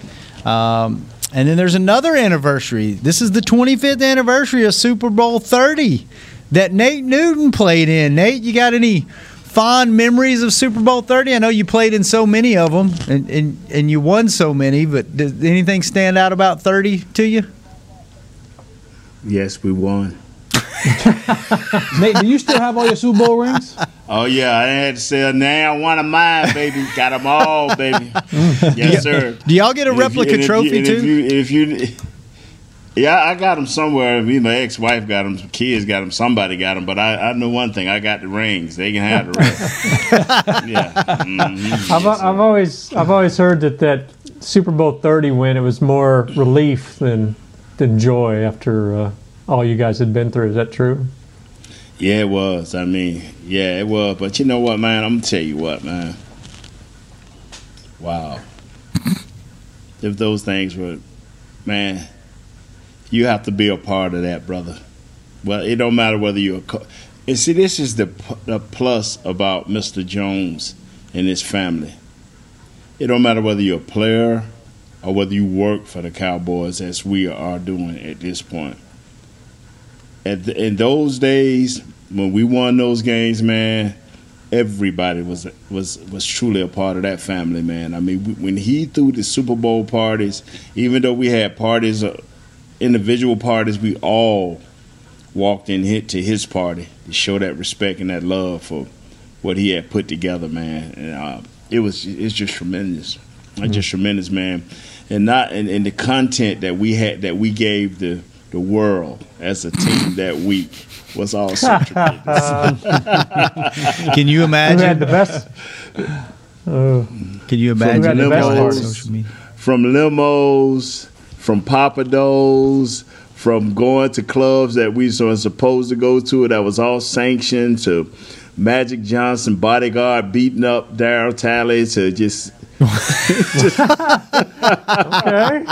Um, and then there's another anniversary. This is the 25th anniversary of Super Bowl 30 that Nate Newton played in. Nate, you got any fond memories of Super Bowl 30? I know you played in so many of them and, and, and you won so many, but does anything stand out about 30 to you? Yes, we won. Nate, do you still have all your Super Bowl rings? Oh yeah, I had to sell now one of mine, baby. Got them all, baby. yes, sir. Do y'all get a And if you- replica if you- trophy too? If you, if you, yeah, I got them somewhere. Me, and my ex-wife got them. Kids got them. Somebody got them. But I, I know one thing. I got the rings. They can have the rings. yeah. Mhm. I've, I've always I've always heard that that Super Bowl 30 win it was more relief than than joy after uh, all you guys had been through. Is that true? Yeah, it was. I mean, yeah, it was. But you know what, man? I'm gonna tell you what, man. Wow. if those things were, man, you have to be a part of that, brother. Well, it don't matter whether you're a. Co- and see, this is the, the plus about Mr. Jones and his family. It don't matter whether you're a player or whether you work for the Cowboys, as we are doing at this point at the, in those days when we won those games, man, everybody was was was truly a part of that family, man. I mean, we, when he threw the Super Bowl parties, even though we had parties, uh, individual parties, we all walked in hit to his party to show that respect and that love for what he had put together, man. And uh, it was it's just tremendous. mm-hmm. just tremendous, man. And not and, and the content that we had that we gave the the world as a team that week was also tremendous. Can you imagine? We had the best. Uh, Can you imagine from limos, from limos, from Pappadeaux, from going to clubs that we were supposed to go to that was all sanctioned to Magic Johnson bodyguard beating up Daryl Talley to just just, okay.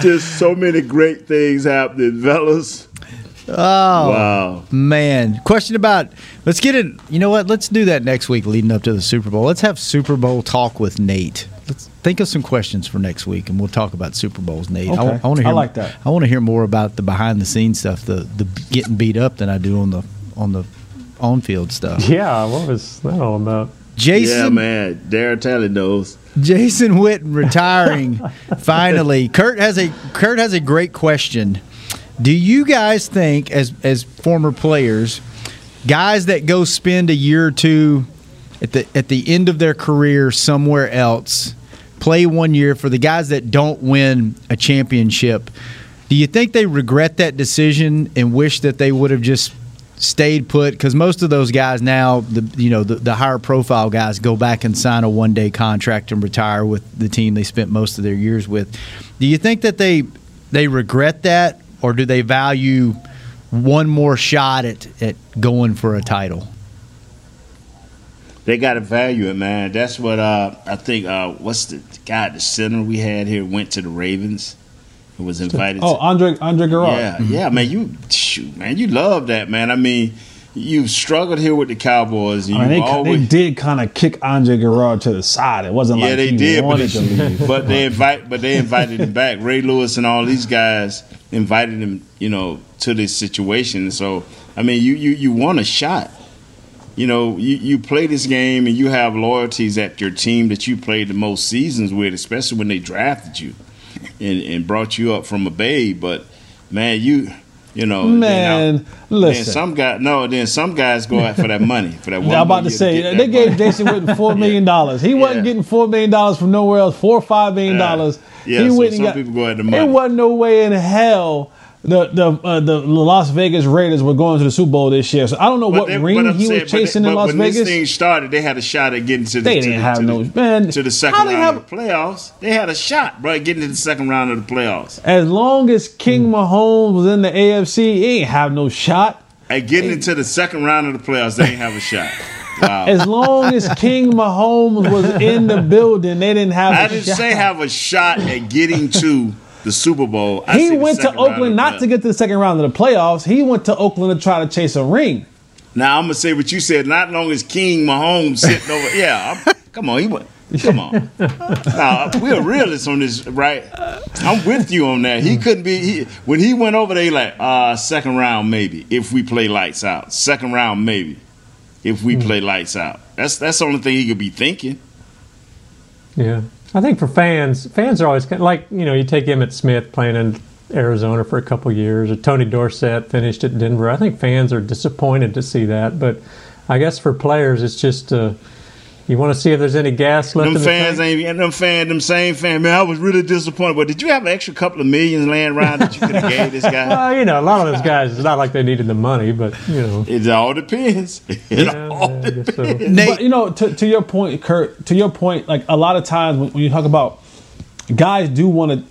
just so many great things happening, fellas. Oh wow, man! Question about let's get it. You know what? Let's do that next week, leading up to the Super Bowl. Let's have Super Bowl talk with Nate. Let's think of some questions for next week, and we'll talk about Super Bowls, Nate. Okay. I, I want to hear. I like that. I want to hear more about the behind the scenes stuff, the the getting beat up than I do on the on the on field stuff. Yeah, what was that all about? Jason, yeah, man, Darren Talley knows. Jason Witten retiring finally. Kurt has a Kurt has a great question. Do you guys think, as as former players, guys that go spend a year or two at the at the end of their career somewhere else, play one year for the guys that don't win a championship? Do you think they regret that decision and wish that they would have just stayed put because most of those guys now the you know the, the, higher profile guys go back and sign a one day contract and retire with the team they spent most of their years with. Do you think that they they regret that or do they value one more shot at, at going for a title? They got to value it man. That's what uh, i think uh, what's the guy the center we had here went to the ravens who was invited. Oh, to, Andre Andre Gurode. Yeah, mm-hmm. yeah, man. You shoot, man. You love that, man. I mean, you've struggled here with the Cowboys. I mean, they, always, they, did kind of kick Andre Gurode to the side. It wasn't yeah, like they he did, wanted but, to leave. But they invite, but they invited him back. Ray Lewis and all these guys invited him, you know, to this situation. So, I mean, you you you want a shot. You know, you, you play this game and you have loyalties at your team that you played the most seasons with, especially when they drafted you and, and brought you up from a babe. But man, you you know, man, listen. Then some guy, no, then some guys go out for that money for that. One I'm about to say to they gave Jason Witten four million dollars. He wasn't getting four million dollars from nowhere else. Four or five million dollars. Yeah, he so went some got, people go at the money. It wasn't no way in hell the the uh, the Las Vegas Raiders were going to the Super Bowl this year. So I don't know But what they- ring but I'm he saying- was but- chasing but in Las when Vegas. When this thing started, they had a shot at getting to the, They to didn't the- have to no- the, man, to the second round have- of the playoffs. They had a shot, bro, getting to the second round of the playoffs. as long as King Mahomes was in the AFC, he ain't have no shot. At getting into the second round of the playoffs, they ain't have a shot. Wow. As long as King Mahomes was in the building, they didn't have. I a didn't shot. say have a shot at getting to the Super Bowl. I he went to Oakland not to get to the second round of the playoffs. He went to Oakland to try to chase a ring. Now I'm gonna say what you said. Not long as King Mahomes sitting over. Yeah, I'm, come on, he went. Come on. now we're realists on this, right? I'm with you on that. He couldn't be. He, when he went over there, he like uh, second round maybe if we play lights out. Second round maybe if we play lights out. That's that's the only thing he could be thinking. Yeah, I think for fans, fans are always kind of like you know you take Emmitt Smith playing in Arizona for a couple years, or Tony Dorsett finished at Denver. I think fans are disappointed to see that, but I guess for players, it's just uh, you want to see if there's any gas left. Them in the fans tank. ain't and them fans, them same fans. Man, I was really disappointed. But did you have an extra couple of millions laying around that you could have gave this guy? Well, you know, a lot of those guys, it's not like they needed the money, but you know, It all depends. It all I guess so. But you know, to, to your point, Kurt. To your point, like a lot of times when, when you talk about guys do want to.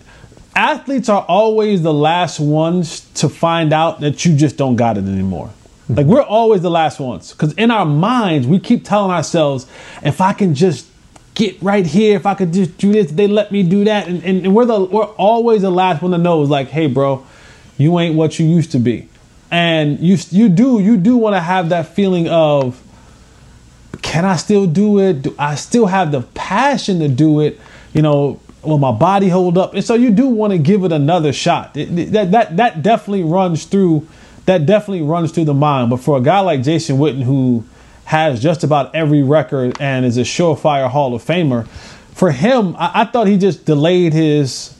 Athletes are always the last ones to find out that you just don't got it anymore. Like we're always the last ones because in our minds we keep telling ourselves, if I can just get right here, if I could just do this, they let me do that, and, and, and we're the we're always the last one to know. Is like, hey, bro, you ain't what you used to be, and you you do you do want to have that feeling of can I still do it? Do I still have the passion to do it? You know, will my body hold up? And so you do want to give it another shot. That that that definitely runs through that definitely runs through the mind. But for a guy like Jason Witten who has just about every record and is a surefire Hall of Famer, for him, I, I thought he just delayed his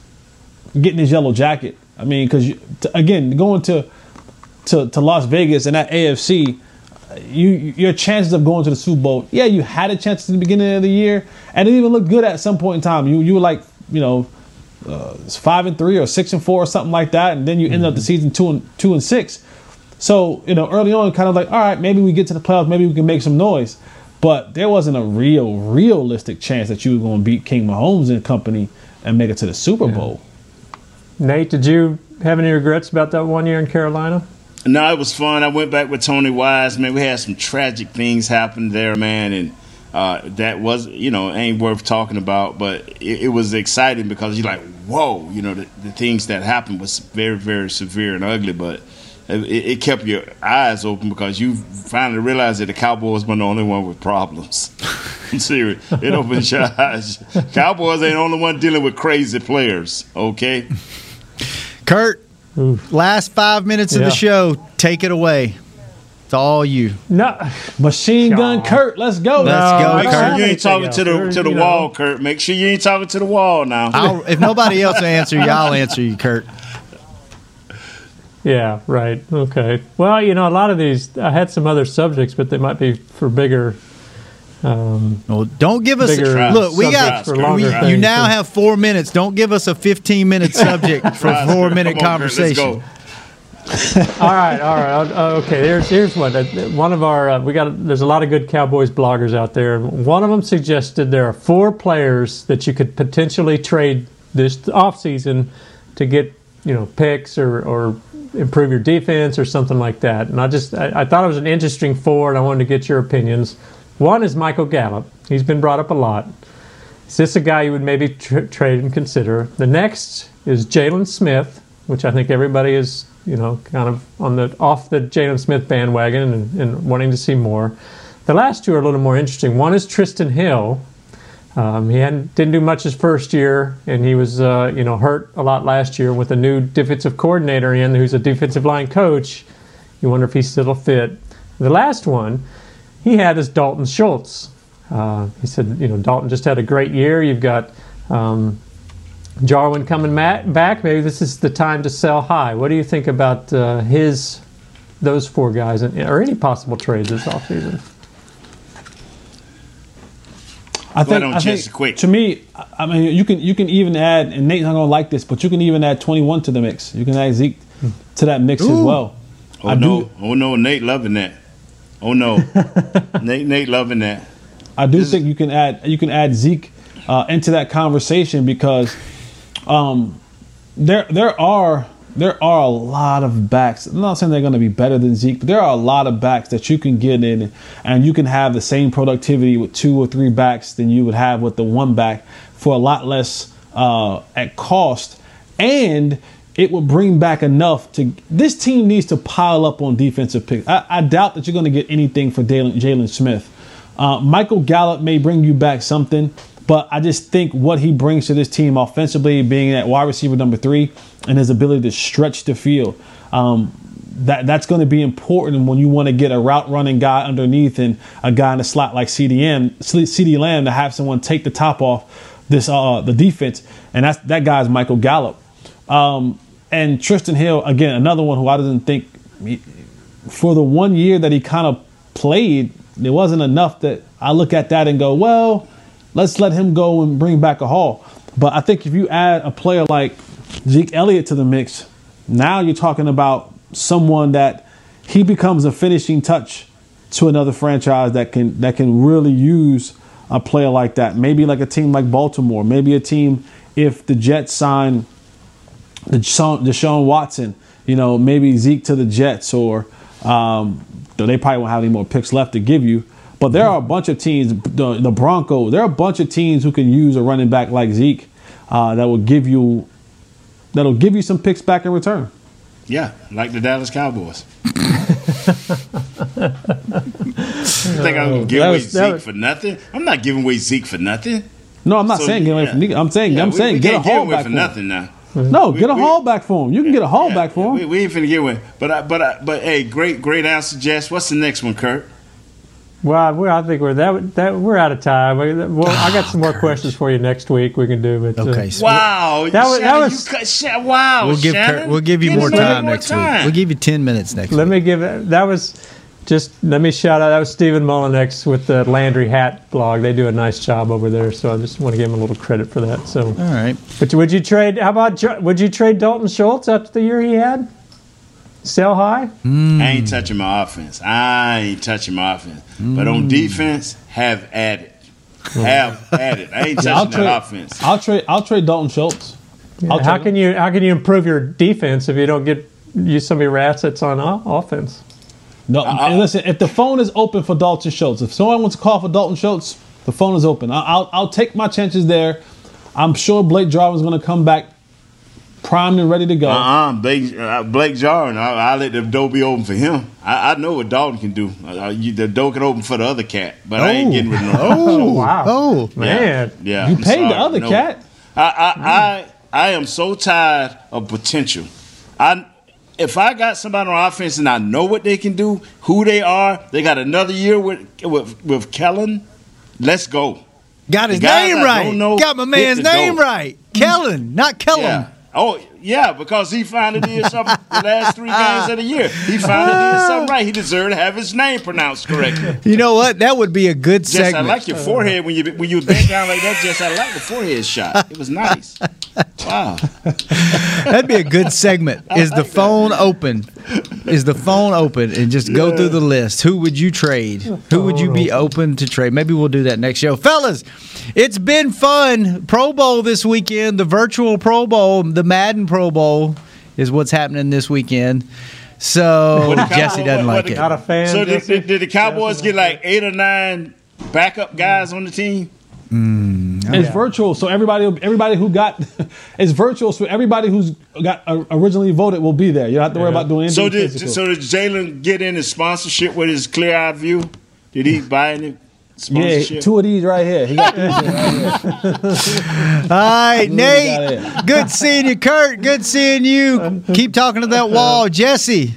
getting his yellow jacket. I mean, because again, going to, to to Las Vegas and that AFC, you your chances of going to the Super Bowl. Yeah, you had a chance at the beginning of the year, and it even looked good at some point in time. You you were like you know uh, five and three or six and four or something like that, and then you ended up the season two and two and six. So you know early on, kind of like all right, maybe we get to the playoffs, maybe we can make some noise. But there wasn't a real, realistic chance that you were going to beat King Mahomes and company and make it to the Super Bowl. Nate, did you have any regrets about that one year in Carolina? No, it was fun. I went back with Tony Wise. Man, we had some tragic things happen there, man, and uh, that was, you know, ain't worth talking about. But it, it was exciting because you're like, whoa, you know, the, the, things that happened was very, very severe and ugly. But it, it, kept your eyes open because you finally realized that the Cowboys weren't the only one with problems. I'm serious. It opens your eyes. Cowboys ain't the only one dealing with crazy players. Okay. Kurt, last five minutes of the show. Take it away. It's all you. No, Machine Gun Kurt, let's go. Let's go, Make sure Kurt. you ain't talking to the to the wall, Kurt. Make sure you ain't talking to the wall now. I'll, if nobody else will answer you, I'll answer you, Kurt. Yeah, right. Okay. Well, you know, a lot of these, I had some other subjects, but they might be for bigger. Um, well, don't give us bigger look. We got for we, you now have four minutes. Don't give us a fifteen minute subject for a four minute Come on, Kurt, let's conversation. all right, all right. Uh, Okay, here's here's one. Uh, One of our uh, we got. There's a lot of good Cowboys bloggers out there. One of them suggested there are four players that you could potentially trade this offseason to get you know picks or or improve your defense or something like that. And I just I, I thought it was an interesting four, and I wanted to get your opinions. One is Michael Gallup. He's been brought up a lot. Is this a guy you would maybe tr- trade and consider? The next is Jaylon Smith, which I think everybody is, you know, kind of on the off the Jaylon Smith bandwagon and, and wanting to see more. The last two are a little more interesting. One is Trysten Hill. Um, he didn't do much his first year, and he was, uh, you know, hurt a lot last year with a new defensive coordinator in, who's a defensive line coach. You wonder if he's still fit. The last one he had is Dalton Schultz. Uh, he said, you know, Dalton just had a great year. You've got um, Jarwin coming back. Maybe this is the time to sell high. What do you think about uh, his, those four guys, and, or any possible trades this offseason? I think, on, I think quick. to me, I- I mean, you can you can even add, and Nate's not gonna like this, but you can even add 21 to the mix. You can add Zeke to that mix as well. Oh I no! do, Oh no! Nate loving that. Oh no! Nate Nate loving that. I do think you can add you can add Zeke uh, into that conversation because um, there there are there are a lot of backs. I'm not saying they're going to be better than Zeke, but there are a lot of backs that you can get in, and you can have the same productivity with two or three backs than you would have with the one back for a lot less uh, at cost, and it will bring back enough to. This team needs to pile up on defensive picks. I, I doubt that you're going to get anything for Jaylon Smith. Uh, Michael Gallup may bring you back something, but I just think what he brings to this team offensively, being at wide receiver number three, and his ability to stretch the field, um, that that's going to be important when you want to get a route running guy underneath and a guy in the slot like CDM, CeeDee Lamb to have someone take the top off this uh, the defense, and that's that guy's Michael Gallup. Um, and Trysten Hill, again, another one who I didn't think for the one year that he kind of played, it wasn't enough that I look at that and go, well, let's let him go and bring back a haul. But I think if you add a player like Zeke Elliott to the mix, now you're talking about someone that he becomes a finishing touch to another franchise that can that can really use a player like that. Maybe like a team like Baltimore. Maybe a team if the Jets sign Deshaun, Deshaun Watson, you know, maybe Zeke to the Jets, or um, they probably won't have any more picks left to give you. But there are a bunch of teams, the, the Broncos. There are a bunch of teams who can use a running back like Zeke uh, that will give you that'll give you some picks back in return. Yeah, like the Dallas Cowboys. you think I'm oh, gonna give away was- Zeke was- for nothing? I'm not giving away Zeke for nothing. No, I'm not So, saying get away yeah. from. Nick. I'm saying Yeah, I'm we- saying we get a haul back for nothing now. No, We- get a we- haul back for him. You can get a haul back for him. We, we ain't finna get away. But I, but I, but hey, great great answer, Jess. What's the next one, Kurt? Well, we're, I think we're that, that we're out of time. We- Well, I got some more questions for you next week. We can do, but uh, Okay, so Wow, That was- that was- you cut, Sha- wow. we'll give Shannon. Kurt, we'll give you more us a little time more next week. We'll give you ten minutes next week. let week. me give it. That was just let me shout out. That was Stephen Mullinex with the Landry Hat blog. They do a nice job over there, so I just want to give him a little credit for that. So, all right. But would you trade? How about would you trade Dalton Schultz after the year he had? Sell high. Hmm. I ain't touching my offense. I ain't touching my offense. But Hmm. on defense, have at it. Have at it. I ain't Yeah, I'll touching that trade- offense. I'll trade. I'll trade Dalton Schultz. I'll how trade can you how can you improve your defense if you don't get use some of your assets on o- offense? No, and listen. If the phone is open for Dalton Schultz, if someone wants to call for Dalton Schultz, the phone is open. I- I'll I'll take my chances there. I'm sure Blake Jarwin's going to come back primed and ready to go. Uh-uh, Blake, uh, Blake Jarwin, I, I let the door be open for him. I, I know what Dalton can do. Uh, you, the door can open for the other cat, but I ain't getting rid of no. Oh, wow. Oh, Yeah, man. Yeah, You I'm paid the other no. cat. I, I, I, I am so tired of potential. I, if I got somebody on offense and I know what they can do, who they are, they got another year with with, with Kellen. Let's go. Got his name I right. don't know Got my man's name door. right. Kellen, not Kellen. Yeah. Oh, yeah, because he finally did something the last three games of the year. He finally did something right. He deserved to have his name pronounced correctly. You know what? That would be a good Jess, I like your forehead when you when you bent down like that. Jess, I like the forehead shot. It was nice. Wow. That'd be a good segment. Is the phone open? Is the phone open? And just go through the list. Who would you trade? Who would you be open to trade? Maybe we'll do that next show. Fellas, it's been fun. Pro Bowl this weekend, the virtual Pro Bowl, the Madden Pro Bowl is what's happening this weekend. So Jesse Cowboys- doesn't what like the- it. Not a fan. So did, did, did the Cowboys get like eight or nine backup guys on the team? It's virtual, so everybody everybody who got it's virtual, so everybody who's got uh, originally voted will be there. You don't have to worry about doing anything So did physical. so did Jaylon get in his sponsorship with his clear eye view? Did he buy any yeah, two of these right here. He got these right here. All right, Nate. Good seeing you, Kurt. Good seeing you. Keep talking to that wall, Jesse.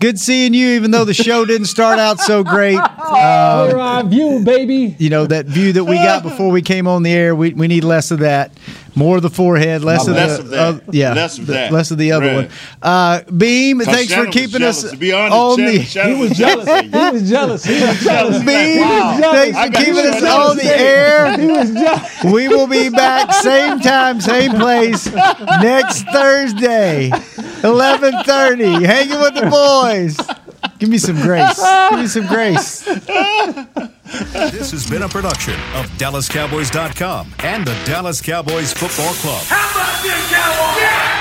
Good seeing you, even though the show didn't start out so great. Um, Clear eye view, baby. you know that view that we got before we came on the air. We, we need less of that, more of the forehead, less of Less the of that. uh, yeah, Less of the- that. less of the other Right. one. Uh, Beam, 'Cause thanks Shannon for was keeping us. To be honest, on Shannon- the. Shannon He was was jealous. He was jealous. He was jealous. Beam, Wow. thanks for keeping us jealous. on the air. He was jealous. We will be back same time, same place next Thursday, eleven thirty. Hanging with the boys. Give me some grace. Give me some grace. This has been a production of DallasCowboys.com and the Dallas Cowboys Football Club. How about this, Cowboys? Yeah!